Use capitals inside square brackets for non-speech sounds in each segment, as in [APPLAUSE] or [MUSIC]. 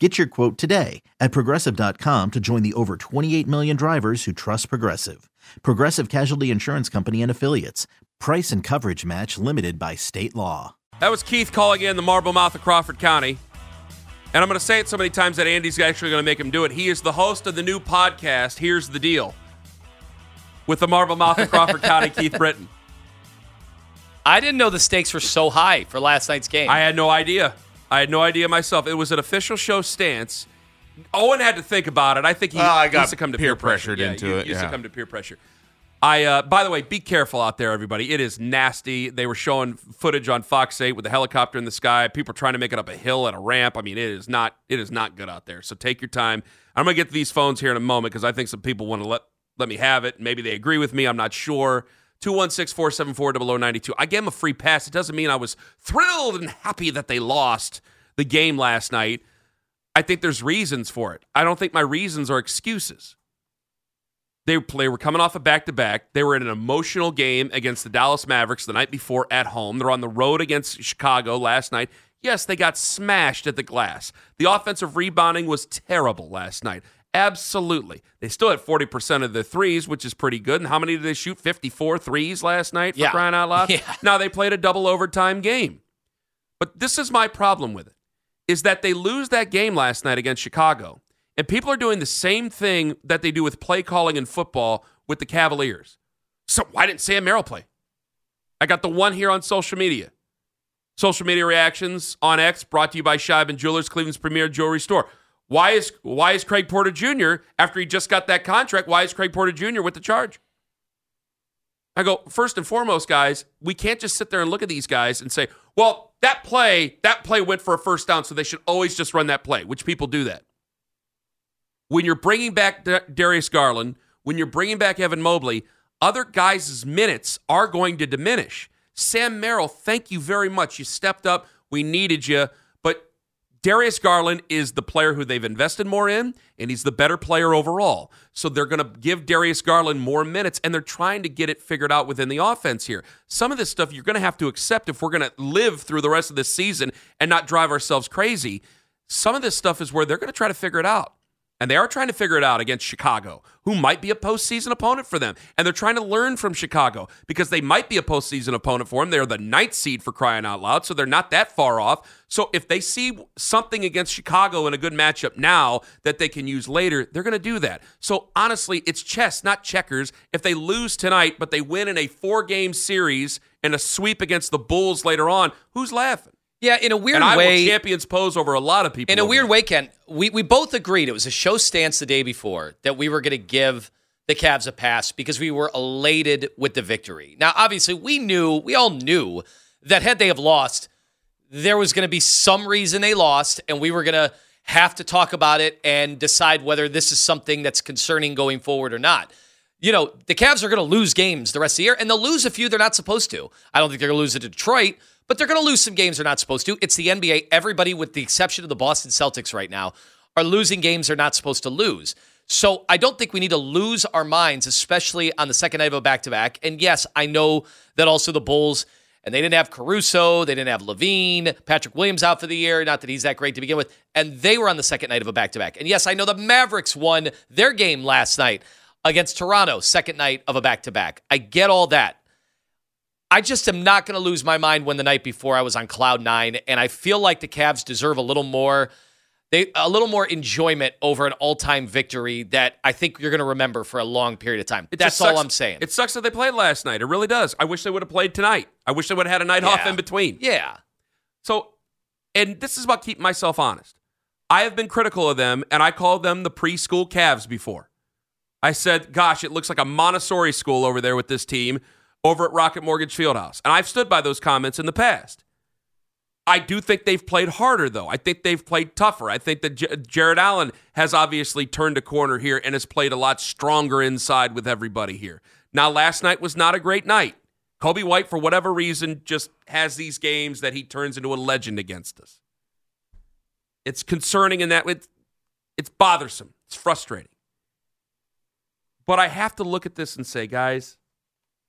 Get your quote today at progressive.com to join the over 28 million drivers who trust Progressive. Progressive Casualty Insurance Company and Affiliates. Price and coverage match limited by state law. That was Keith calling in the Marble Mouth of Crawford County. And I'm going to say it so many times that Andy's actually going to make him do it. He is the host of the new podcast, Here's the Deal, with the Marble Mouth of Crawford [LAUGHS] County, Keith Britton. I didn't know the stakes were so high for last night's game. I had no idea. I had no idea myself. It was an official show stance. Owen had to think about it. I think he, Oh, I got succumbed to peer, peer pressure. Yeah, into you, it, You yeah. succumbed to come to peer pressure. I, uh, by the way, be careful out there, everybody. It is nasty. They were showing footage on Fox 8 with a helicopter in the sky. People trying to make it up a hill and a ramp. I mean, it is not. It is not good out there. So take your time. I'm gonna get to these phones here in a moment because I think some people want to let let me have it. Maybe they agree with me. I'm not sure. 216 474 0092. I gave them a free pass. It doesn't mean I was thrilled and happy that they lost the game last night. I think there's reasons for it. I don't think my reasons are excuses. They, they were coming off a back to back. They were in an emotional game against the Dallas Mavericks the night before at home. They're on the road against Chicago last night. Yes, they got smashed at the glass. The offensive rebounding was terrible last night. Absolutely. They still had 40% of their threes, which is pretty good. And how many did they shoot? 54 threes last night for Yeah. crying out loud? [LAUGHS] Yeah. Now they played a double overtime game. But this is my problem with it is that they lose that game last night against Chicago. And people are doing the same thing that they do with play calling in football with the Cavaliers. So why didn't Sam Merrill play? I got the one here on social media. Social media reactions on X brought to you by Sheiban Jewelers, Cleveland's premier jewelry store. Why is why is Craig Porter Jr. after he just got that contract? Why is Craig Porter Jr. with the charge? I go, first and foremost, guys, we can't just sit there and look at these guys and say, well, that play, that play went for a first down, so they should always just run that play, which people do that. When you're bringing back Darius Garland, when you're bringing back Evan Mobley, other guys' minutes are going to diminish. Sam Merrill, thank you very much. You stepped up. We needed you. Darius Garland is the player who they've invested more in, and he's the better player overall. So they're going to give Darius Garland more minutes, and they're trying to get it figured out within the offense here. Some of this stuff you're going to have to accept if we're going to live through the rest of this season and not drive ourselves crazy. Some of this stuff is where they're going to try to figure it out. And they are trying to figure it out against Chicago, who might be a postseason opponent for them. And they're trying to learn from Chicago because they might be a postseason opponent for them. They're the ninth seed for crying out loud, so they're not that far off. So if they see something against Chicago in a good matchup now that they can use later, they're going to do that. So honestly, it's chess, not checkers. If they lose tonight, but they win in a four game series and a sweep against the Bulls later on, who's laughing? Yeah, in a weird and I way. champions pose over a lot of people. In a weird there. way, Ken, we, we both agreed it was a show stance the day before that we were going to give the Cavs a pass because we were elated with the victory. Now, obviously, we knew, we all knew that had they have lost, there was going to be some reason they lost, and we were going to have to talk about it and decide whether this is something that's concerning going forward or not. You know, the Cavs are going to lose games the rest of the year, and they'll lose a few they're not supposed to. I don't think they're going to lose to Detroit, but they're going to lose some games they're not supposed to. It's the NBA. Everybody, with the exception of the Boston Celtics right now, are losing games they're not supposed to lose. So I don't think we need to lose our minds, especially on the second night of a back to back. And yes, I know that also the Bulls, and they didn't have Caruso, they didn't have LaVine, Patrick Williams out for the year. Not that he's that great to begin with. And they were on the second night of a back to back. And yes, I know the Mavericks won their game last night against Toronto, second night of a back to back. I get all that. I just am not going to lose my mind when the night before I was on cloud nine, and I feel like the Cavs deserve a little more. they a little more enjoyment over an all-time victory that I think you're going to remember for a long period of time. It That's all I'm saying. It sucks that they played last night. It really does. I wish they would have played tonight. I wish they would have had a night off in between. yeah. So, and this is about keeping myself honest. I have been critical of them, and I called them the preschool Cavs before. I said, gosh, it looks like a Montessori school over there with this team over at Rocket Mortgage Fieldhouse. And I've stood by those comments in the past. I do think they've played harder, though. I think they've played tougher. I think that J- Jarrett Allen has obviously turned a corner here and has played a lot stronger inside with everybody here. Now, last night was not a great night. Coby White, for whatever reason, just has these games that he turns into a legend against us. It's concerning in that it's, it's bothersome. It's frustrating. But I have to look at this and say, guys,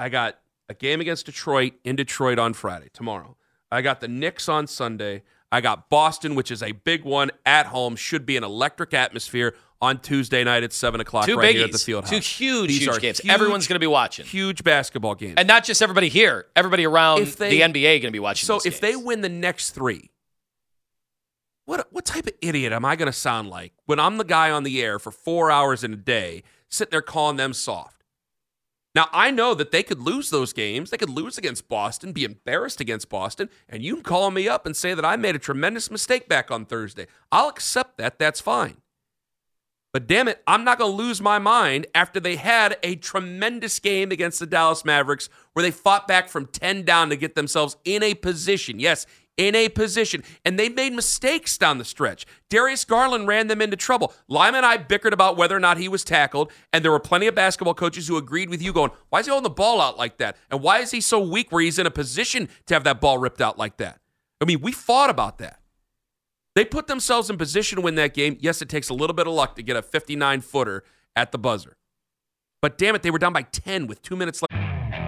I got a game against Detroit in Detroit on Friday, tomorrow. I got the Knicks on Sunday. I got Boston, which is a big one at home. Should be an electric atmosphere on Tuesday night at 7 o'clock Two right biggies. here at the field house. Two huge, These huge games. huge- Everyone's going to be watching. Huge basketball games. And not just everybody here, everybody around they- the NBA going to be watching So if they win the next three, what what type of idiot am I going to sound like when I'm the guy on the air for four hours in a day, sitting there calling them soft? Now I know that they could lose those games. They could lose against Boston, be embarrassed against Boston, and you can call me up and say that I made a tremendous mistake back on Thursday. I'll accept that. That's fine. But damn it, I'm not going to lose my mind after they had a tremendous game against the Dallas Mavericks where they fought back from 10 down to get themselves in a position. Yes, in a position. And they made mistakes down the stretch. Darius Garland ran them into trouble. Lima and I bickered about whether or not he was tackled, and there were plenty of basketball coaches who agreed with you going, why is he holding the ball out like that? And why is he so weak where he's in a position to have that ball ripped out like that? I mean, we fought about that. They put themselves in position to win that game. Yes, it takes a little bit of luck to get a 59 footer at the buzzer. But damn it, they were down by 10 with two minutes left.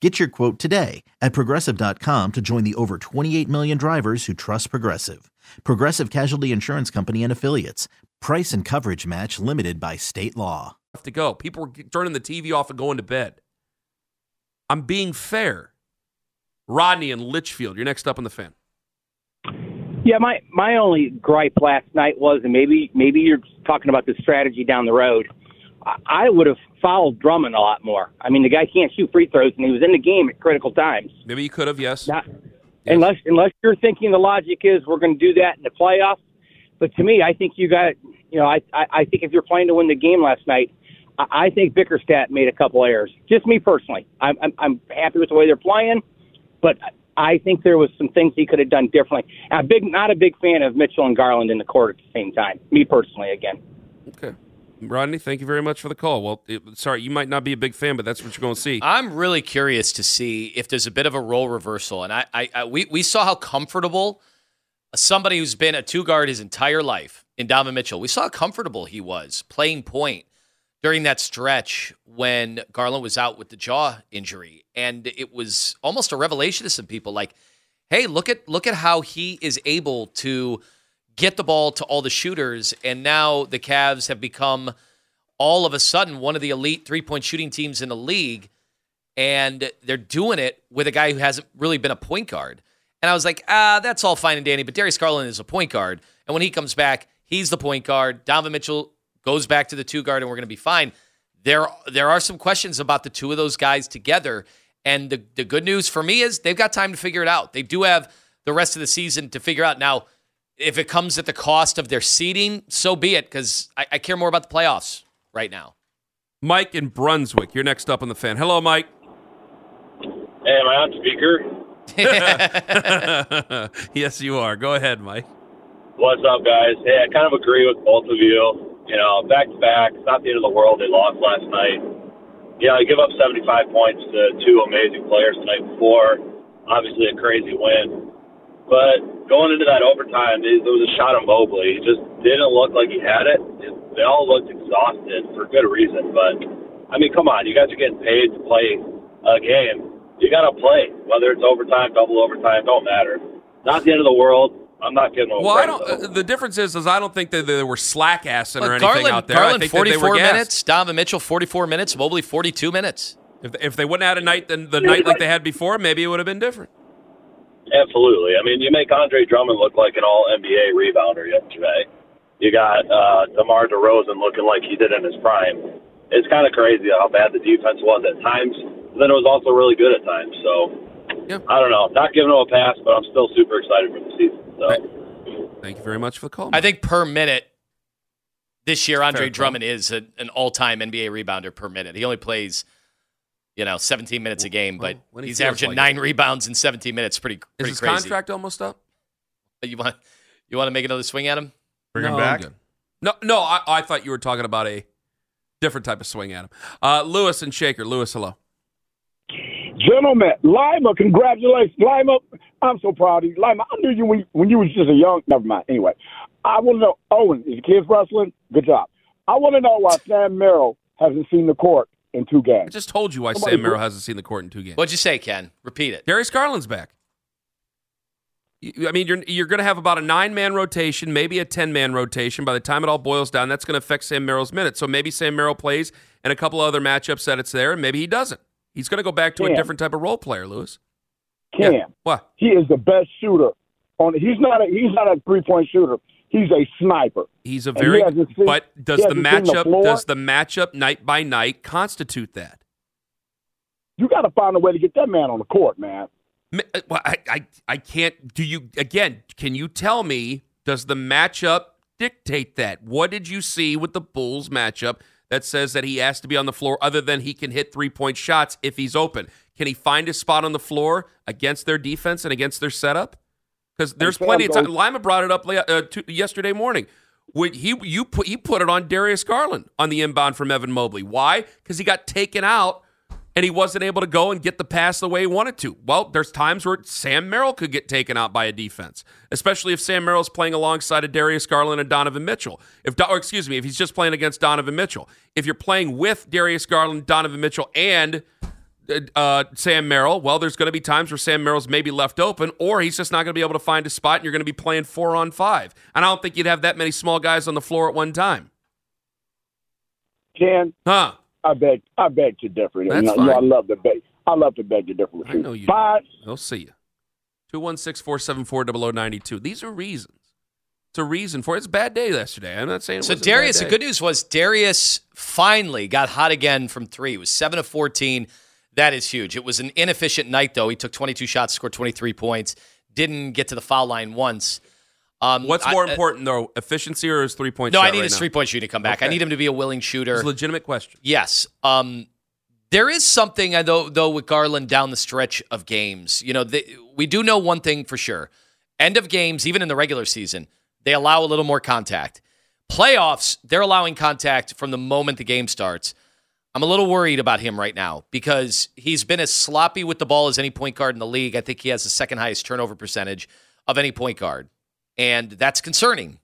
Get your quote today at progressive.com to join the over 28 million drivers who trust Progressive. Progressive Casualty Insurance Company and Affiliates. Price and coverage match limited by state law. Have to go. People were turning the TV off and going to bed. I'm being fair. Rodney and Litchfield, you're next up on the fan. Yeah, my my only gripe last night was, and maybe maybe you're talking about the strategy down the road. I, would have fouled Drummond a lot more. I mean, the guy can't shoot free throws, and he was in the game at critical times. Maybe you could have, yes. Not, Unless unless you're thinking the logic is we're going to do that in the playoffs. But to me, I think you got you know I I, I think if you're playing to win the game last night, I, I think Bickerstaff made a couple errors. Just me personally, I'm, I'm I'm happy with the way they're playing, but I think there was some things he could have done differently. I'm big not a big fan of Mitchell and Garland in the court at the same time. Me personally, again. Okay. Rodney, thank you very much for the call. Well, it, sorry, you might not be a big fan, but that's what you're going to see. I'm really curious to see if there's a bit of a role reversal. And I, I, I we, we saw how comfortable somebody who's been a two guard his entire life in Donovan Mitchell, we saw how comfortable he was playing point during that stretch when Garland was out with the jaw injury. And it was almost a revelation to some people like, hey, look at look at how he is able to get the ball to all the shooters. And now the Cavs have become all of a sudden one of the elite three point shooting teams in the league. And they're doing it with a guy who hasn't really been a point guard. And I was like, ah, that's all fine and dandy, but Darius Garland is a point guard. And when he comes back, he's the point guard. Donovan Mitchell goes back to the two guard, and we're going to be fine. There, there are some questions about the two of those guys together. And the, the good news for me is they've got time to figure it out. They do have the rest of the season to figure out. Now, if it comes at the cost of their seeding, so be it, because I, I care more about the playoffs right now. Mike in Brunswick, you're next up on the fan. Hello, Mike. Hey, am I on speaker? [LAUGHS] yes, you are. Go ahead, Mike. What's up, guys? Hey, I kind of agree with both of you. You know, back to back, it's not the end of the world. They lost last night. Yeah, I give up 75 points to two amazing players the night before. Obviously, a crazy win. But going into that overtime, there was a shot on Mobley. He just didn't look like he had it. They all looked exhausted for good reason. But, I mean, come on. You guys are getting paid to play a game. You got to play. Whether it's overtime, double overtime, don't matter. Not the end of the world. I'm not getting Well, I don't. Uh, the difference is, is I don't think that they were slack assing or anything Garland, out there. Garland, I think 44 that they were minutes. Donovan Mitchell, 44 minutes. Mobley, 42 minutes. If, if they wouldn't have had a night than the night like they had before, maybe it would have been different. Absolutely. I mean, you make Andre Drummond look like an All NBA rebounder yesterday. You got uh, DeMar DeRozan looking like he did in his prime. It's kind of crazy how bad the defense was at times. But then it was also really good at times. So Yeah. I don't know. Not giving them a pass, but I'm still super excited for the season. So. Thank you very much for the call. I think per minute this year, Andre Fair Drummond is a, an all-time NBA rebounder per minute. He only plays, you know, 17 minutes a game, but Well, when he he's averaging like nine rebounds in 17 minutes. Pretty, is his crazy. contract almost up? You want, you want to make another swing at him? Bring no, him I'm back. No, no. I, I thought you were talking about a different type of swing at him. Uh, Lewis and Shaker. Lewis, hello. Gentlemen, Lima, congratulations. Lima, I'm so proud of you. Lima, I knew you when, when you was just a young, never mind. Anyway, I want to know, Owen, is your kids wrestling? Good job. I want to know why Sam Merrill hasn't seen the court in two games. I just told you why Somebody Sam Merrill hasn't seen the court in two games. What'd you say, Ken? Repeat it. Darius Garland's back. I mean, you're you're going to have about a nine man rotation, maybe a ten man rotation. By the time it all boils down, that's going to affect Sam Merrill's minutes. So maybe Sam Merrill plays and a couple other matchups that it's there, and maybe he doesn't. He's going to go back to a different type of role player, Lewis. Cam, Yeah. What? he is the best shooter. On He's not a, he's not a three-point shooter. He's a sniper. He's a he very. seen- but does the hasn't the matchup does the matchup night by night constitute that? You got to find a way to get that man on the court, man. Uh, Well, I, I, I can't. Do you again? Can you tell me? Does the matchup dictate that? What did you see with the Bulls matchup that says that he has to be on the floor, other than he can hit three point shots if he's open? Can he find a spot on the floor against their defense and against their setup? Because there's plenty of time. goes- Lima brought it up uh, to, yesterday morning. When he you put he put it on Darius Garland on the inbound from Evan Mobley. Why? Because he got taken out and he wasn't able to go and get the pass the way he wanted to. Well, there's times where Sam Merrill could get taken out by a defense, especially if Sam Merrill's playing alongside of Darius Garland and Donovan Mitchell. If excuse me, if he's just playing against Donovan Mitchell. If you're playing with Darius Garland, Donovan Mitchell, and uh, Sam Merrill, well, there's going to be times where Sam Merrill's maybe left open, or he's just not going to be able to find a spot, and you're going to be playing four on five. And I don't think you'd have that many small guys on the floor at one time. Ken, Huh? I beg, I beg to differ. You That's know, you know, I love to beg. I love to beg to differ with I know you do. Fine. They'll see you. 216 474 0092. These are reasons. It's a reason for it. It's a bad day yesterday. I'm not saying it So wasn't a bad Darius, the good news was Darius finally got hot again from three. It was seven of fourteen. That is huge. It was an inefficient night though. He took twenty two shots, scored twenty three points, didn't get to the foul line once. Um, What's more uh, important, though, efficiency or his three point shooting? No? I need right his three point shooting to come back. I need him to be a willing shooter. It's a legitimate question. Yes. Um, there is something though though with Garland down the stretch of games. You know, they, we do know one thing for sure. End of games, even in the regular season, they allow a little more contact. Playoffs, they're allowing contact from the moment the game starts. I'm a little worried about him right now because he's been as sloppy with the ball as any point guard in the league. I think he has the second highest turnover percentage of any point guard. And that's concerning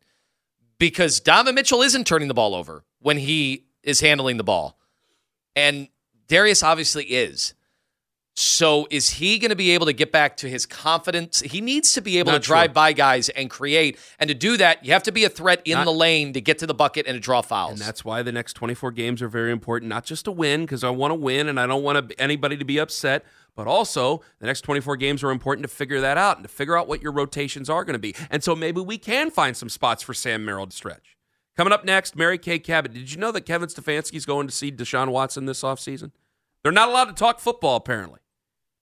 because Donovan Mitchell isn't turning the ball over when he is handling the ball. And Darius obviously is. So is he going to be able to get back to his confidence? He needs to be able Not to drive sure. by guys and create. And to do that, you have to be a threat in Not- the lane to get to the bucket and to draw fouls. And that's why the next 24 games are very important, not just to win, because I want to win and I don't want anybody to be upset, but also the next 24 games are important to figure that out and to figure out what your rotations are going to be. And so maybe we can find some spots for Sam Merrill to stretch. Coming up next, Mary Kay Cabot. Did you know that Kevin Stefanski's going to see Deshaun Watson this offseason? They're not allowed to talk football, apparently,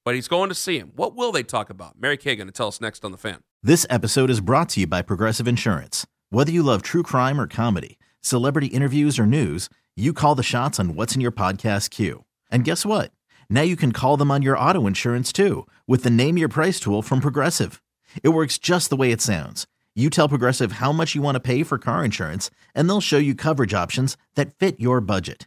but he's going to see him. What will they talk about? Mary Kay going to tell us next on The Fan. This episode is brought to you by Progressive Insurance. Whether you love true crime or comedy, celebrity interviews or news, you call the shots on what's in your podcast queue. And guess what? Now you can call them on your auto insurance too with the Name Your Price tool from Progressive. It works just the way it sounds. You tell Progressive how much you want to pay for car insurance, and they'll show you coverage options that fit your budget.